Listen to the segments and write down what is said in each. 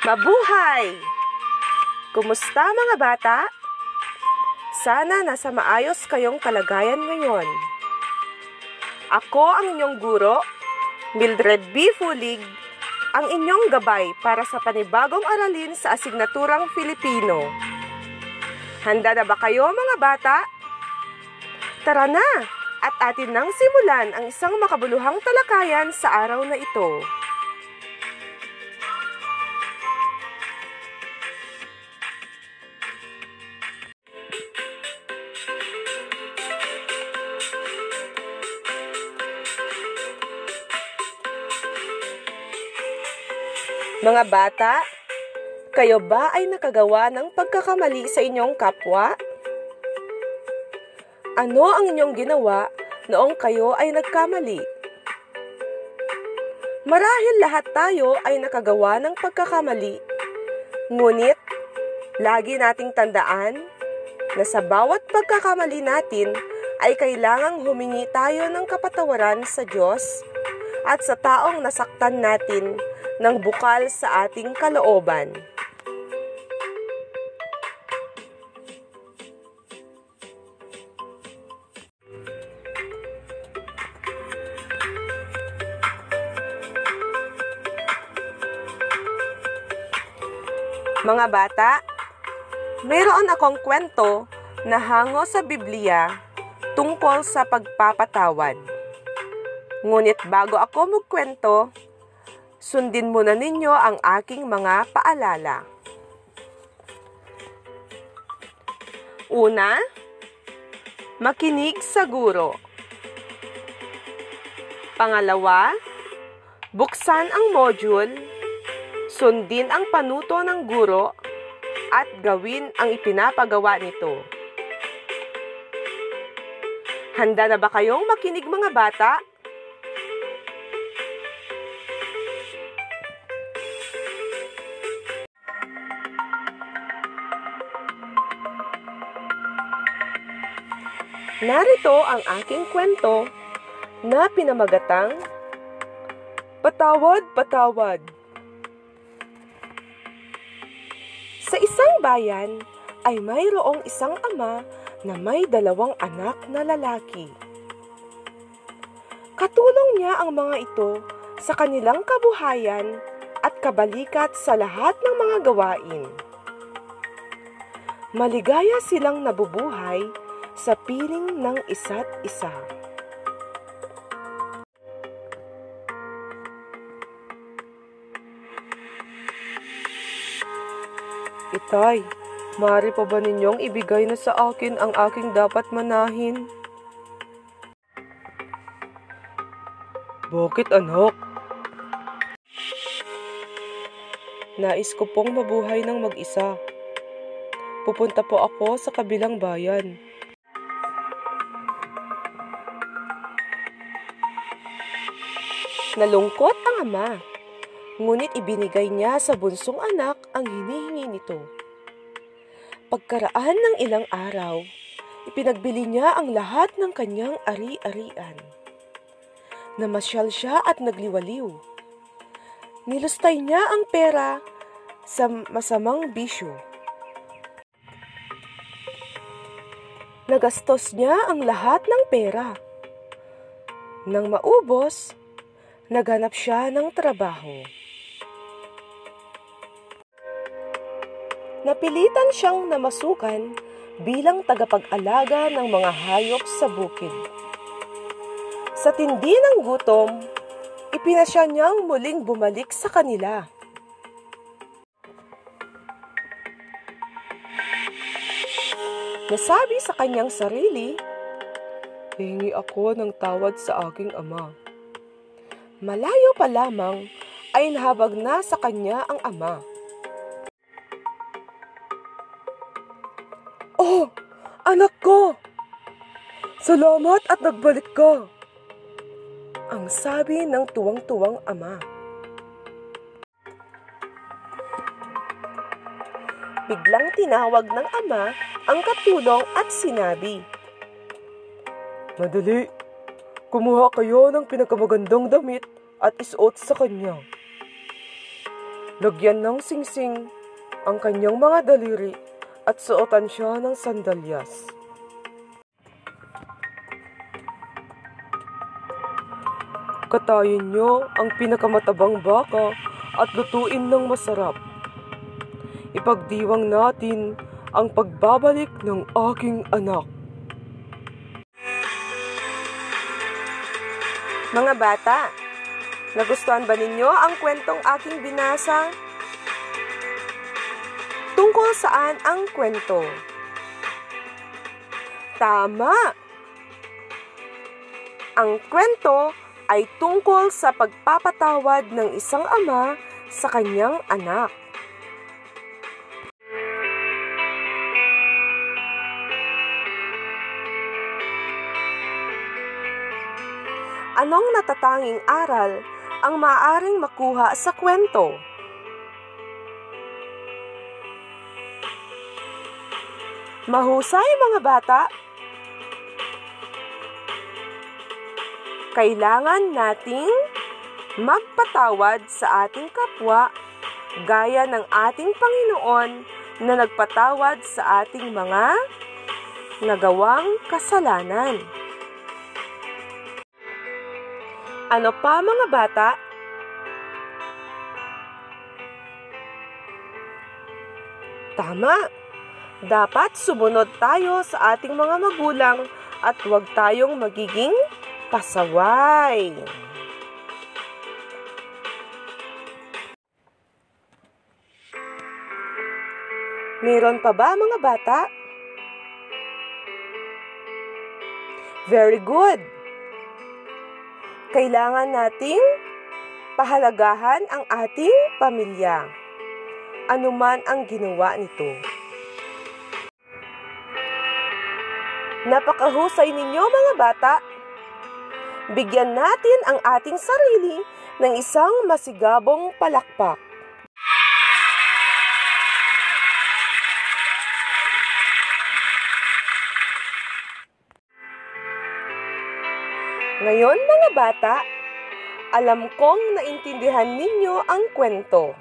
Mabuhay! Kumusta mga bata? Sana nasa maayos kayong kalagayan ngayon. Ako ang inyong guro, Mildred B. Fulig, ang inyong gabay para sa panibagong aralin sa asignaturang Filipino. Handa na ba kayo mga bata? Tara na at atin nang simulan ang isang makabuluhang talakayan sa araw na ito. Mga bata, kayo ba ay nakagawa ng pagkakamali sa inyong kapwa? Ano ang inyong ginawa noong kayo ay nagkamali? Marahil lahat tayo ay nakagawa ng pagkakamali. Ngunit, lagi nating tandaan na sa bawat pagkakamali natin ay kailangang humingi tayo ng kapatawaran sa Diyos at sa taong nasaktan natin ng bukal sa ating kalooban. Mga bata, mayroon akong kwento na hango sa Biblia tungkol sa pagpapatawad. Ngunit bago ako magkwento, Sundin muna ninyo ang aking mga paalala. Una, makinig sa guro. Pangalawa, buksan ang module, sundin ang panuto ng guro, at gawin ang ipinapagawa nito. Handa na ba kayong makinig mga bata? Narito ang aking kwento na pinamagatang Patawad, Patawad. Sa isang bayan ay mayroong isang ama na may dalawang anak na lalaki. Katulong niya ang mga ito sa kanilang kabuhayan at kabalikat sa lahat ng mga gawain. Maligaya silang nabubuhay sa piling ng isa't isa. Itay, maaari pa ba ninyong ibigay na sa akin ang aking dapat manahin? Bakit anak? Nais ko pong mabuhay ng mag-isa. Pupunta po ako sa kabilang bayan. Nalungkot ang ama, ngunit ibinigay niya sa bunsong anak ang hinihingi nito. Pagkaraan ng ilang araw, ipinagbili niya ang lahat ng kanyang ari-arian. Namasyal siya at nagliwaliw. Nilustay niya ang pera sa masamang bisyo. Nagastos niya ang lahat ng pera. Nang maubos, naghanap siya ng trabaho. Napilitan siyang namasukan bilang tagapag-alaga ng mga hayop sa bukid. Sa tindi ng gutom, ipinasya niyang muling bumalik sa kanila. Nasabi sa kanyang sarili, Hingi ako ng tawad sa aking ama. Malayo pa lamang ay nahabag na sa kanya ang ama. Oh, anak ko! Salamat at nagbalik ka! Ang sabi ng tuwang-tuwang ama. Biglang tinawag ng ama ang katulong at sinabi, Madali, Kumuha kayo ng pinakamagandang damit at isuot sa kanya. Lagyan ng singsing ang kanyang mga daliri at suotan siya ng sandalyas. Katayin niyo ang pinakamatabang baka at lutuin ng masarap. Ipagdiwang natin ang pagbabalik ng aking anak. Mga bata, Nagustuhan ba ninyo ang kwentong aking binasa? Tungkol saan ang kwento? Tama! Ang kwento ay tungkol sa pagpapatawad ng isang ama sa kanyang anak. Anong natatanging aral ang maaaring makuha sa kwento. Mahusay mga bata. Kailangan nating magpatawad sa ating kapwa gaya ng ating Panginoon na nagpatawad sa ating mga nagawang kasalanan. Ano pa mga bata? Tama! Dapat sumunod tayo sa ating mga magulang at huwag tayong magiging pasaway. Meron pa ba mga bata? Very good! Kailangan nating pahalagahan ang ating pamilya. Anuman ang ginawa nito. Napakahusay ninyo mga bata. Bigyan natin ang ating sarili ng isang masigabong palakpak. Ngayon mga bata, alam kong naintindihan ninyo ang kwento.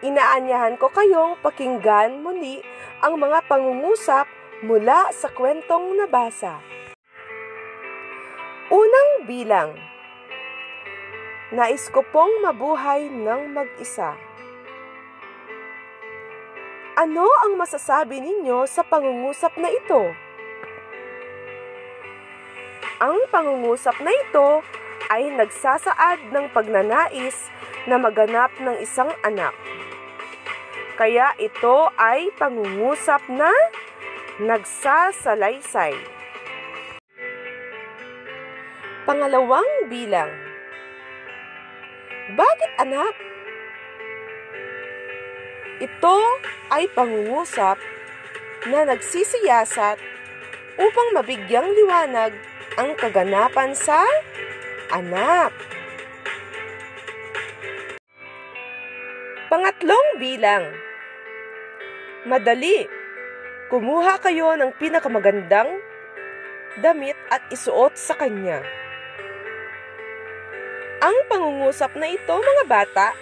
Inaanyahan ko kayong pakinggan muli ang mga pangungusap mula sa kwentong nabasa. Unang bilang, Nais ko pong mabuhay ng mag-isa. Ano ang masasabi ninyo sa pangungusap na ito? Ang pangungusap na ito ay nagsasaad ng pagnanais na maganap ng isang anak. Kaya ito ay pangungusap na nagsasalaysay. Pangalawang bilang. Bakit anak? Ito ay pangungusap na nagsisiyasat upang mabigyang liwanag ang kaganapan sa anak. Pangatlong bilang. Madali. Kumuha kayo ng pinakamagandang damit at isuot sa kanya. Ang pangungusap na ito, mga bata,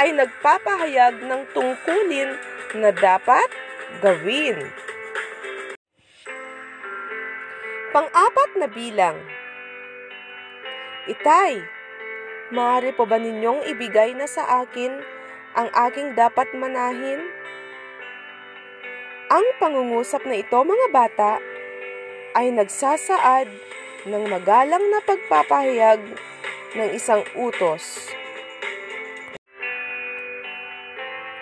ay nagpapahayag ng tungkulin na dapat gawin. Pang-apat na bilang. Itay, maaari po ba ninyong ibigay na sa akin ang aking dapat manahin? Ang pangungusap na ito, mga bata, ay nagsasaad ng magalang na pagpapahayag ng isang utos.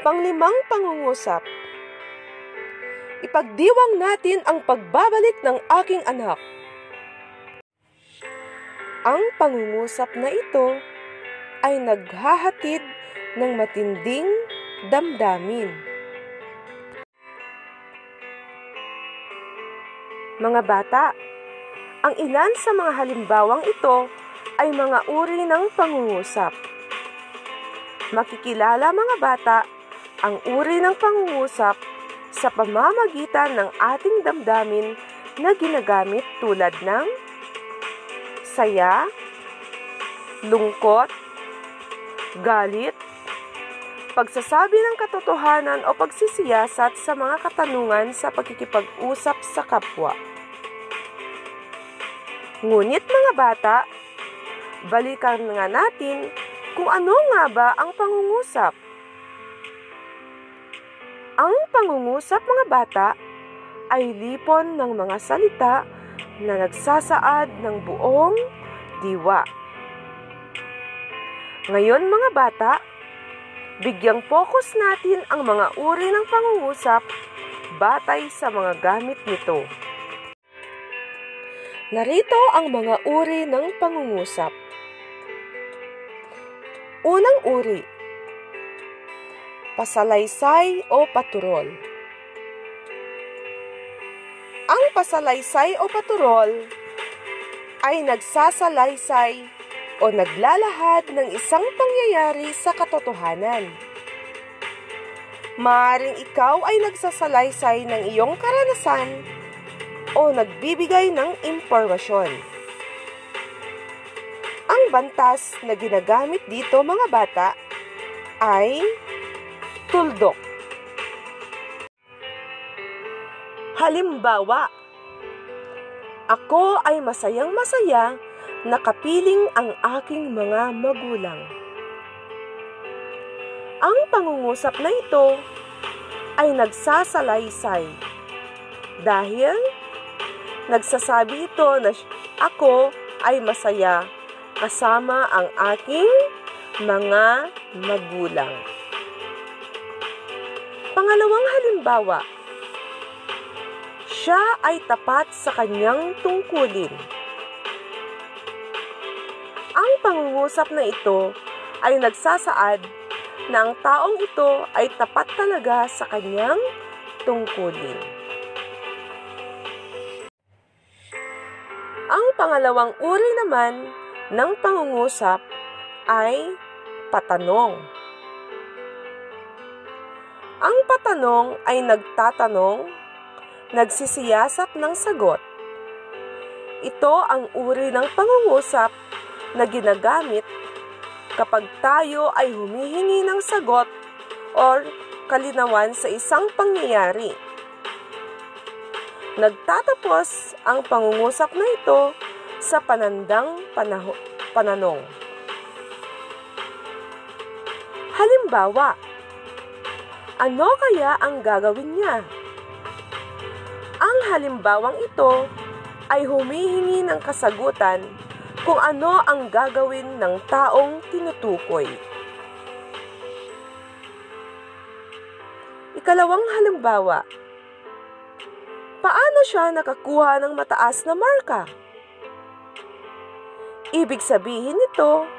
Panglimang pangungusap ipagdiwang natin ang pagbabalik ng aking anak. Ang pangungusap na ito ay naghahatid ng matinding damdamin. Mga bata, ang ilan sa mga halimbawang ito ay mga uri ng pangungusap. Makikilala mga bata ang uri ng pangungusap sa pamamagitan ng ating damdamin na ginagamit tulad ng saya, lungkot, galit, pagsasabi ng katotohanan o pagsisiyasat sa mga katanungan sa pagkikipag-usap sa kapwa. Ngunit mga bata, balikan nga natin kung ano nga ba ang pangungusap. Ang pangungusap mga bata ay lipon ng mga salita na nagsasaad ng buong diwa. Ngayon mga bata, Bigyang focus natin ang mga uri ng pangungusap batay sa mga gamit nito. Narito ang mga uri ng pangungusap. Unang uri, pasalaysay o paturol. Ang pasalaysay o paturol ay nagsasalaysay o naglalahad ng isang pangyayari sa katotohanan. Maaring ikaw ay nagsasalaysay ng iyong karanasan o nagbibigay ng impormasyon. Ang bantas na ginagamit dito mga bata ay tuldok. Halimbawa, ako ay masayang masaya nakapiling ang aking mga magulang. Ang pangungusap na ito ay nagsasalaysay dahil nagsasabi ito na ako ay masaya kasama ang aking mga magulang. Pangalawang halimbawa, siya ay tapat sa kanyang tungkulin ang pangungusap na ito ay nagsasaad na ang taong ito ay tapat talaga sa kanyang tungkulin. Ang pangalawang uri naman ng pangungusap ay patanong. Ang patanong ay nagtatanong, nagsisiyasat ng sagot. Ito ang uri ng pangungusap na ginagamit kapag tayo ay humihingi ng sagot or kalinawan sa isang pangyayari. Nagtatapos ang pangungusap na ito sa panandang panaho, pananong. Halimbawa, ano kaya ang gagawin niya? Ang halimbawang ito ay humihingi ng kasagutan kung ano ang gagawin ng taong tinutukoy. Ikalawang halimbawa, paano siya nakakuha ng mataas na marka? Ibig sabihin nito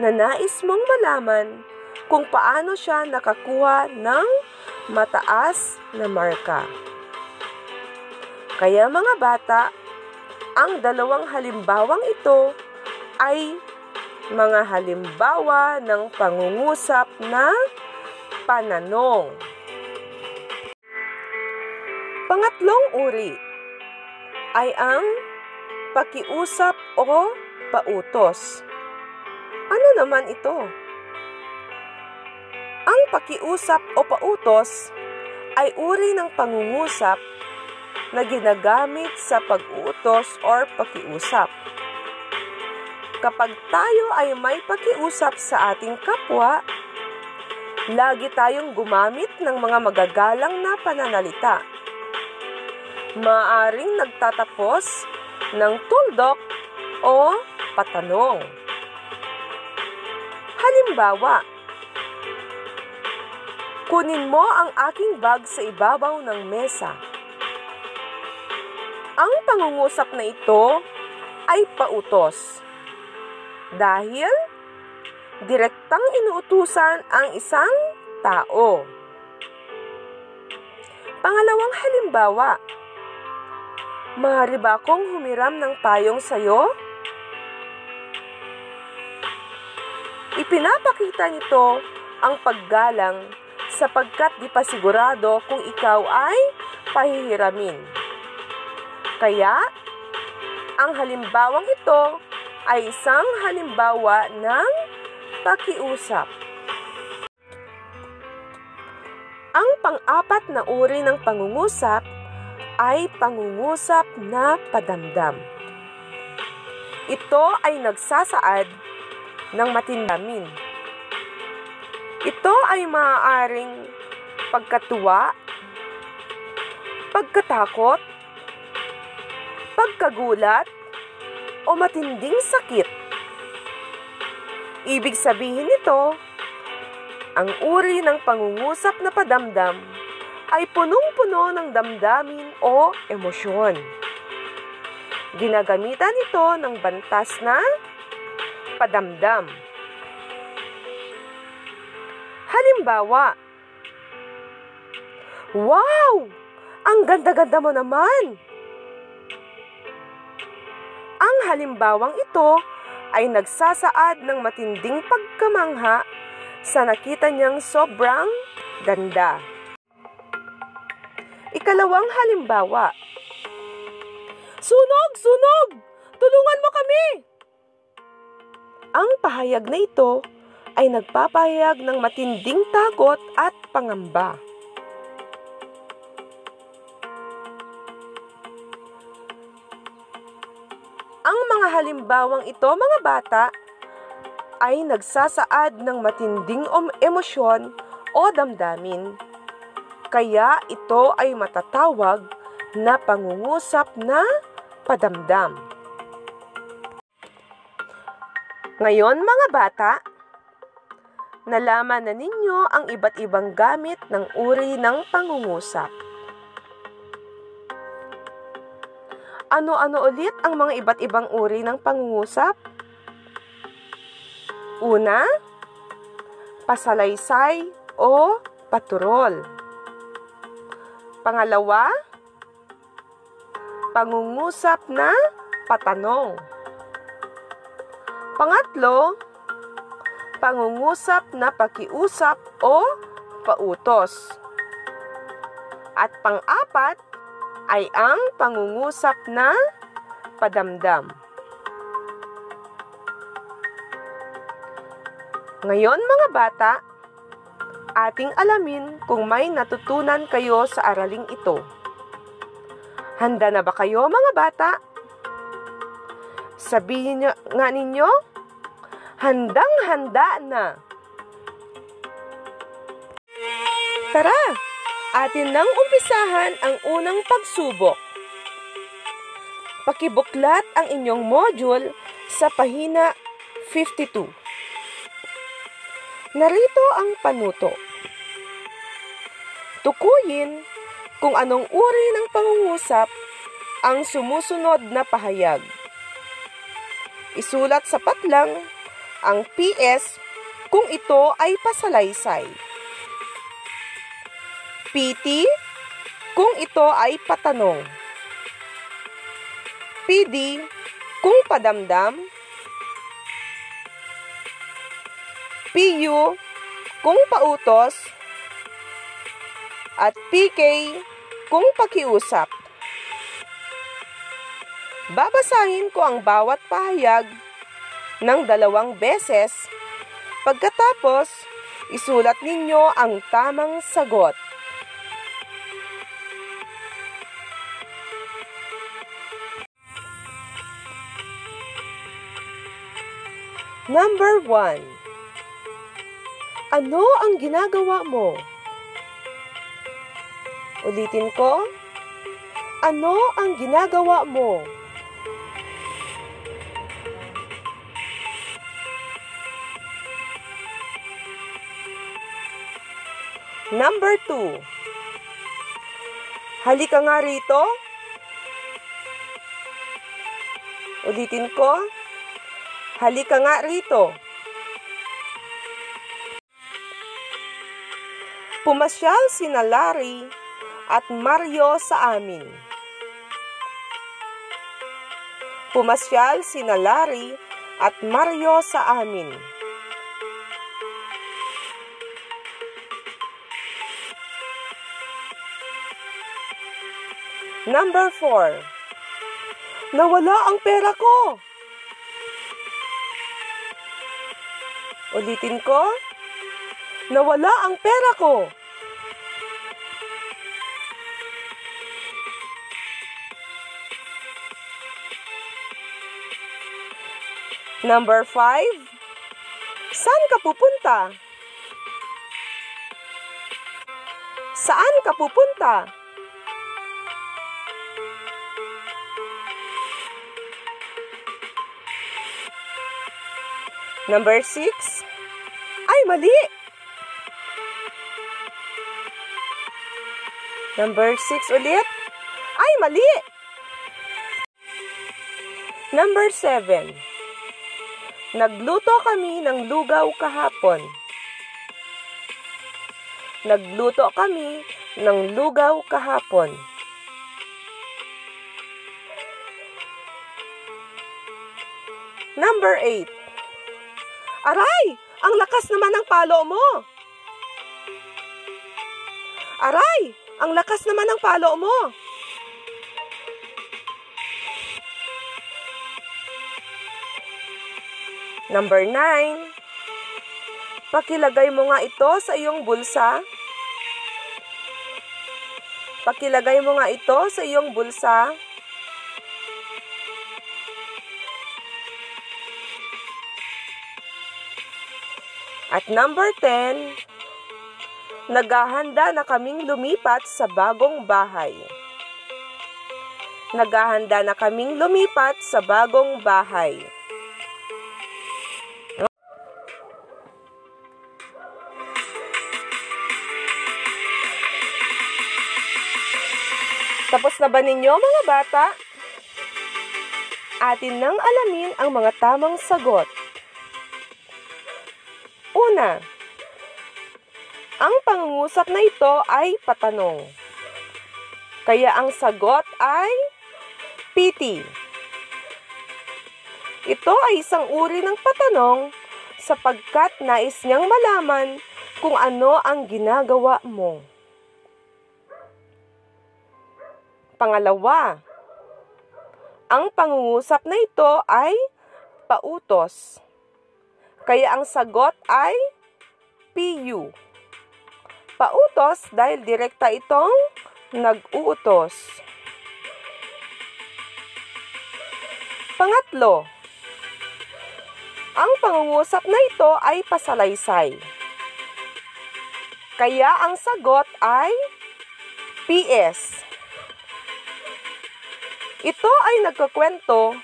na nais mong malaman kung paano siya nakakuha ng mataas na marka. Kaya mga bata, ang dalawang halimbawang ito ay mga halimbawa ng pangungusap na pananong. Pangatlong uri ay ang pakiusap o pautos. Ano naman ito? Pakiusap o pautos ay uri ng pangungusap na ginagamit sa pag-uutos or pakiusap. Kapag tayo ay may pakiusap sa ating kapwa, lagi tayong gumamit ng mga magagalang na pananalita. Maaring nagtatapos ng tuldok o patanong. Halimbawa, kunin mo ang aking bag sa ibabaw ng mesa. Ang pangungusap na ito ay pautos. Dahil direktang inuutusan ang isang tao. Pangalawang halimbawa, maaari ba akong humiram ng payong sayo? Ipinapakita nito ang paggalang sapagkat di pa sigurado kung ikaw ay pahihiramin. Kaya, ang halimbawang ito ay isang halimbawa ng pakiusap. pang-apat na uri ng pangungusap ay pangungusap na padamdam. Ito ay nagsasaad ng matindamin. Ito ay maaaring pagkatuwa, pagkatakot, pagkagulat, o matinding sakit. Ibig sabihin nito, ang uri ng pangungusap na padamdam ay punong-puno ng damdamin o emosyon. Ginagamitan ito ng bantas na padamdam. Halimbawa, Wow! Ang ganda-ganda mo naman! Ang halimbawang ito ay nagsasaad ng matinding pagkamangha sa nakita niyang sobrang ganda. Ikalawang halimbawa. Sunog! Sunog! Tulungan mo kami! Ang pahayag na ito ay nagpapahayag ng matinding takot at pangamba. Ang mga halimbawang ito, mga bata, ay nagsasaad ng matinding emosyon o damdamin kaya ito ay matatawag na pangungusap na padamdam. Ngayon mga bata, nalaman na ninyo ang iba't ibang gamit ng uri ng pangungusap. Ano-ano ulit ang mga iba't ibang uri ng pangungusap? Una, pasalaysay o paturol. Pangalawa, pangungusap na patanong. Pangatlo, pangungusap na pakiusap o pautos. At pang-apat ay ang pangungusap na padamdam. Ngayon mga bata, ating alamin kung may natutunan kayo sa araling ito. Handa na ba kayo mga bata? Sabihin nyo, nga ninyo, handang-handa na. Tara, atin nang umpisahan ang unang pagsubok. Pakibuklat ang inyong module sa pahina 52. Narito ang panuto. Tukuyin kung anong uri ng pangungusap ang sumusunod na pahayag. Isulat sa patlang ang PS kung ito ay pasalaysay. PT kung ito ay patanong. PD kung padamdam. PU kung pautos at PK kung pakiusap. Babasahin ko ang bawat pahayag ng dalawang beses. Pagkatapos, isulat ninyo ang tamang sagot. Number 1. Ano ang ginagawa mo? Ulitin ko. Ano ang ginagawa mo? Number 2. Halika nga rito. Ulitin ko. Halika nga rito. Pumasyal si Larry at Mario sa amin. Pumasyal si Larry at Mario sa amin. Number 4. Nawala ang pera ko. Ulitin ko. Nawala ang pera ko. Number 5. Saan ka pupunta? Saan ka pupunta? Number 6. Ay, mali! Number 6 ulit. Ay, mali! Number 7. Nagluto kami ng lugaw kahapon. Nagluto kami ng lugaw kahapon. Number 8. Aray! Ang lakas naman ng palo mo! Aray! Ang lakas naman ng palo mo! Number 9. Pakilagay mo nga ito sa iyong bulsa. Pakilagay mo nga ito sa iyong bulsa. At number 10, naghahanda na kaming lumipat sa bagong bahay. Naghahanda na kaming lumipat sa bagong bahay. Tapos na ba ninyo mga bata? Atin nang alamin ang mga tamang sagot. Una, ang pangungusap na ito ay patanong. Kaya ang sagot ay PT. Ito ay isang uri ng patanong sapagkat nais niyang malaman kung ano ang ginagawa mo. Pangalawa, ang pangungusap na ito ay pautos. Kaya ang sagot ay PU. Pautos dahil direkta itong nag-uutos. Pangatlo, ang pangungusap na ito ay pasalaysay. Kaya ang sagot ay PS. Ito ay nagkakwento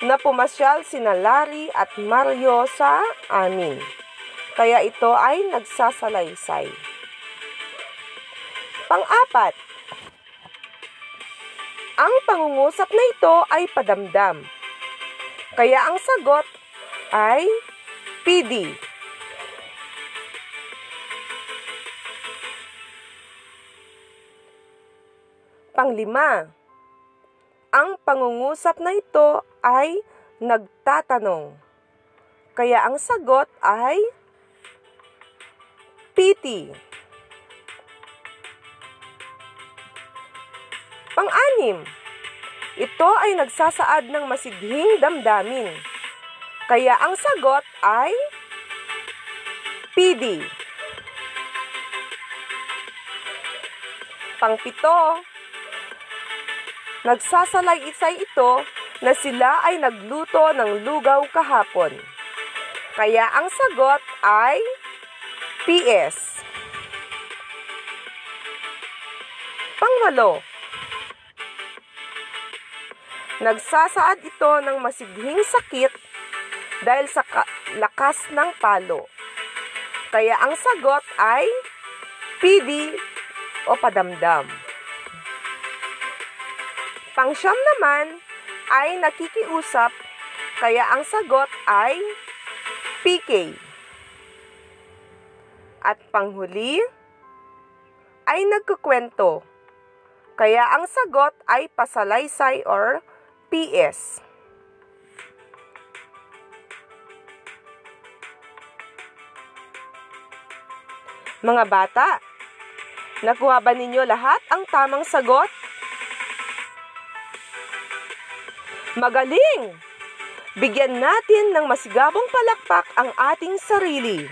na pumasyal sina Larry at Mario sa amin. Kaya ito ay nagsasalaysay. Pang-apat, ang pangungusap na ito ay padamdam. Kaya ang sagot ay PD. Panglima, ang pangungusap na ito ay nagtatanong. Kaya ang sagot ay PT. Pang-anim, ito ay nagsasaad ng masidhing damdamin. Kaya ang sagot ay PD. Pangpito, Nagsasalay-isay ito na sila ay nagluto ng lugaw kahapon. Kaya ang sagot ay PS. Pangwalo, nagsasaad ito ng masidhing sakit dahil sa lakas ng palo. Kaya ang sagot ay PD o padamdam. Pangsyam naman ay nakikiusap, kaya ang sagot ay PK. At panghuli ay nagkukwento, kaya ang sagot ay pasalaysay or PS. Mga bata, nakuha ba ninyo lahat ang tamang sagot? Magaling! Bigyan natin ng masigabong palakpak ang ating sarili.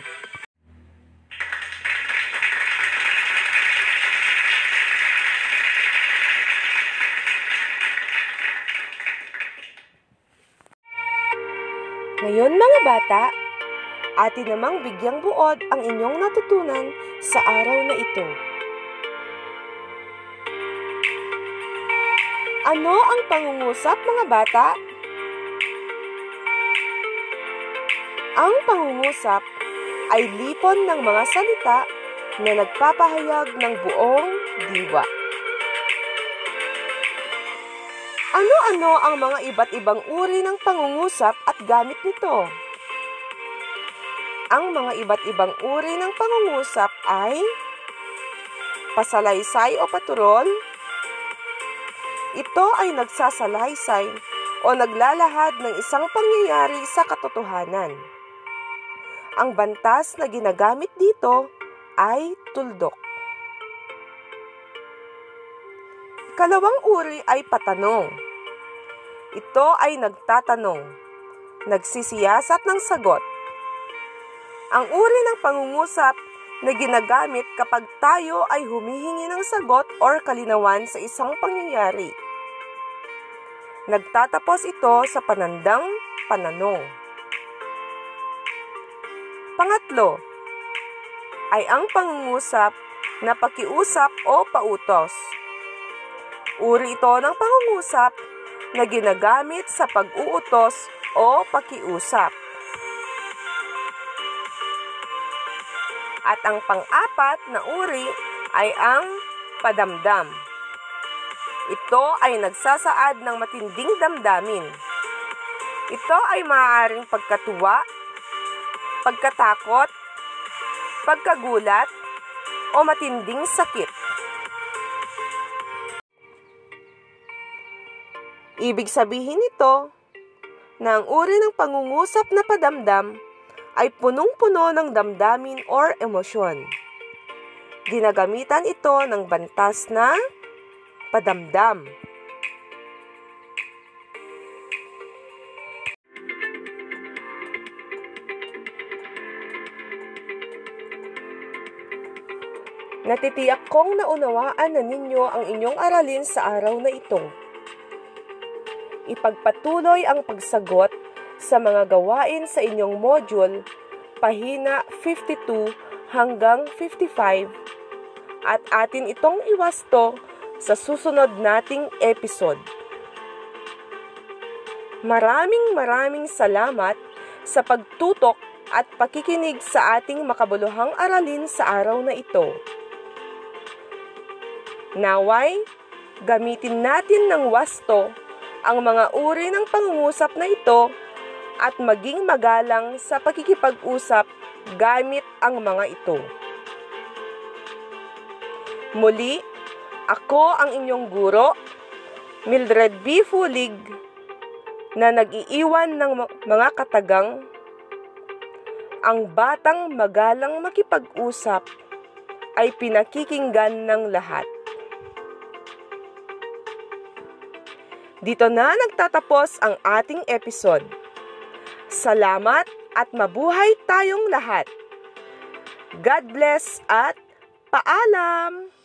Ngayon mga bata, atin namang bigyang buod ang inyong natutunan sa araw na ito. Ano ang pangungusap mga bata? Ang pangungusap ay lipon ng mga salita na nagpapahayag ng buong diwa. Ano-ano ang mga iba't ibang uri ng pangungusap at gamit nito? Ang mga iba't ibang uri ng pangungusap ay pasalaysay o paturol. Ito ay nagsasalaysay o naglalahad ng isang pangyayari sa katotohanan. Ang bantas na ginagamit dito ay tuldok. Ikalawang uri ay patanong. Ito ay nagtatanong, nagsisiyasat ng sagot. Ang uri ng pangungusap na ginagamit kapag tayo ay humihingi ng sagot or kalinawan sa isang pangyayari. Nagtatapos ito sa panandang pananong. Pangatlo, ay ang pangungusap na pakiusap o pautos. Uri ito ng pangungusap na ginagamit sa pag-uutos o pakiusap. At ang pang-apat na uri ay ang padamdam. Ito ay nagsasaad ng matinding damdamin. Ito ay maaaring pagkatuwa, pagkatakot, pagkagulat, o matinding sakit. Ibig sabihin nito na ang uri ng pangungusap na padamdam ay punong-puno ng damdamin or emosyon. Ginagamitan ito ng bantas na padamdam. Natitiyak kong naunawaan na ninyo ang inyong aralin sa araw na ito ipagpatuloy ang pagsagot sa mga gawain sa inyong module, pahina 52 hanggang 55, at atin itong iwasto sa susunod nating episode. Maraming maraming salamat sa pagtutok at pakikinig sa ating makabuluhang aralin sa araw na ito. Naway, gamitin natin ng wasto ang mga uri ng pangungusap na ito at maging magalang sa pagkikipag-usap gamit ang mga ito. Muli, ako ang inyong guro, Mildred B. Fulig, na nag-iiwan ng mga katagang ang batang magalang makipag-usap ay pinakikinggan ng lahat. Dito na nagtatapos ang ating episode. Salamat at mabuhay tayong lahat. God bless at paalam!